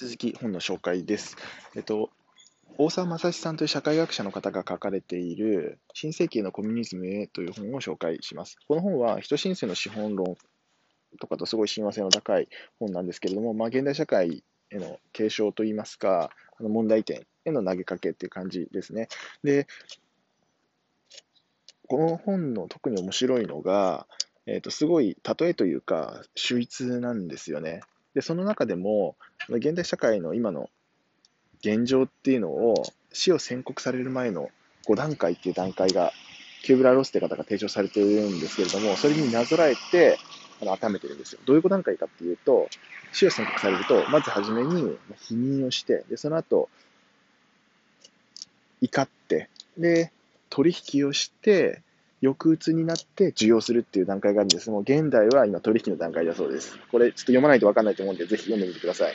続き本の紹介です。えっと、大沢正史さんという社会学者の方が書かれている新世紀へのコミュニズムへという本を紹介します。この本は人申請の資本論とかとすごい親和性の高い本なんですけれども、まあ、現代社会への継承といいますか、あの問題点への投げかけっていう感じですね。で、この本の特に面白いのが、えー、とすごい例えというか、秀逸なんですよね。で、その中でも、現代社会の今の現状っていうのを、死を宣告される前の5段階っていう段階が、キューブラ・ロスって方が提唱されているんですけれども、それになぞらえて、あの、温めてるんですよ。どういう5段階かっていうと、死を宣告されると、まずはじめに否認をして、で、その後、怒って、で、取引をして、抑うつになって受容するっていう段階があるんですもう現代は今取引の段階だそうです。これちょっと読まないとわかんないと思うんで、ぜひ読んでみてください。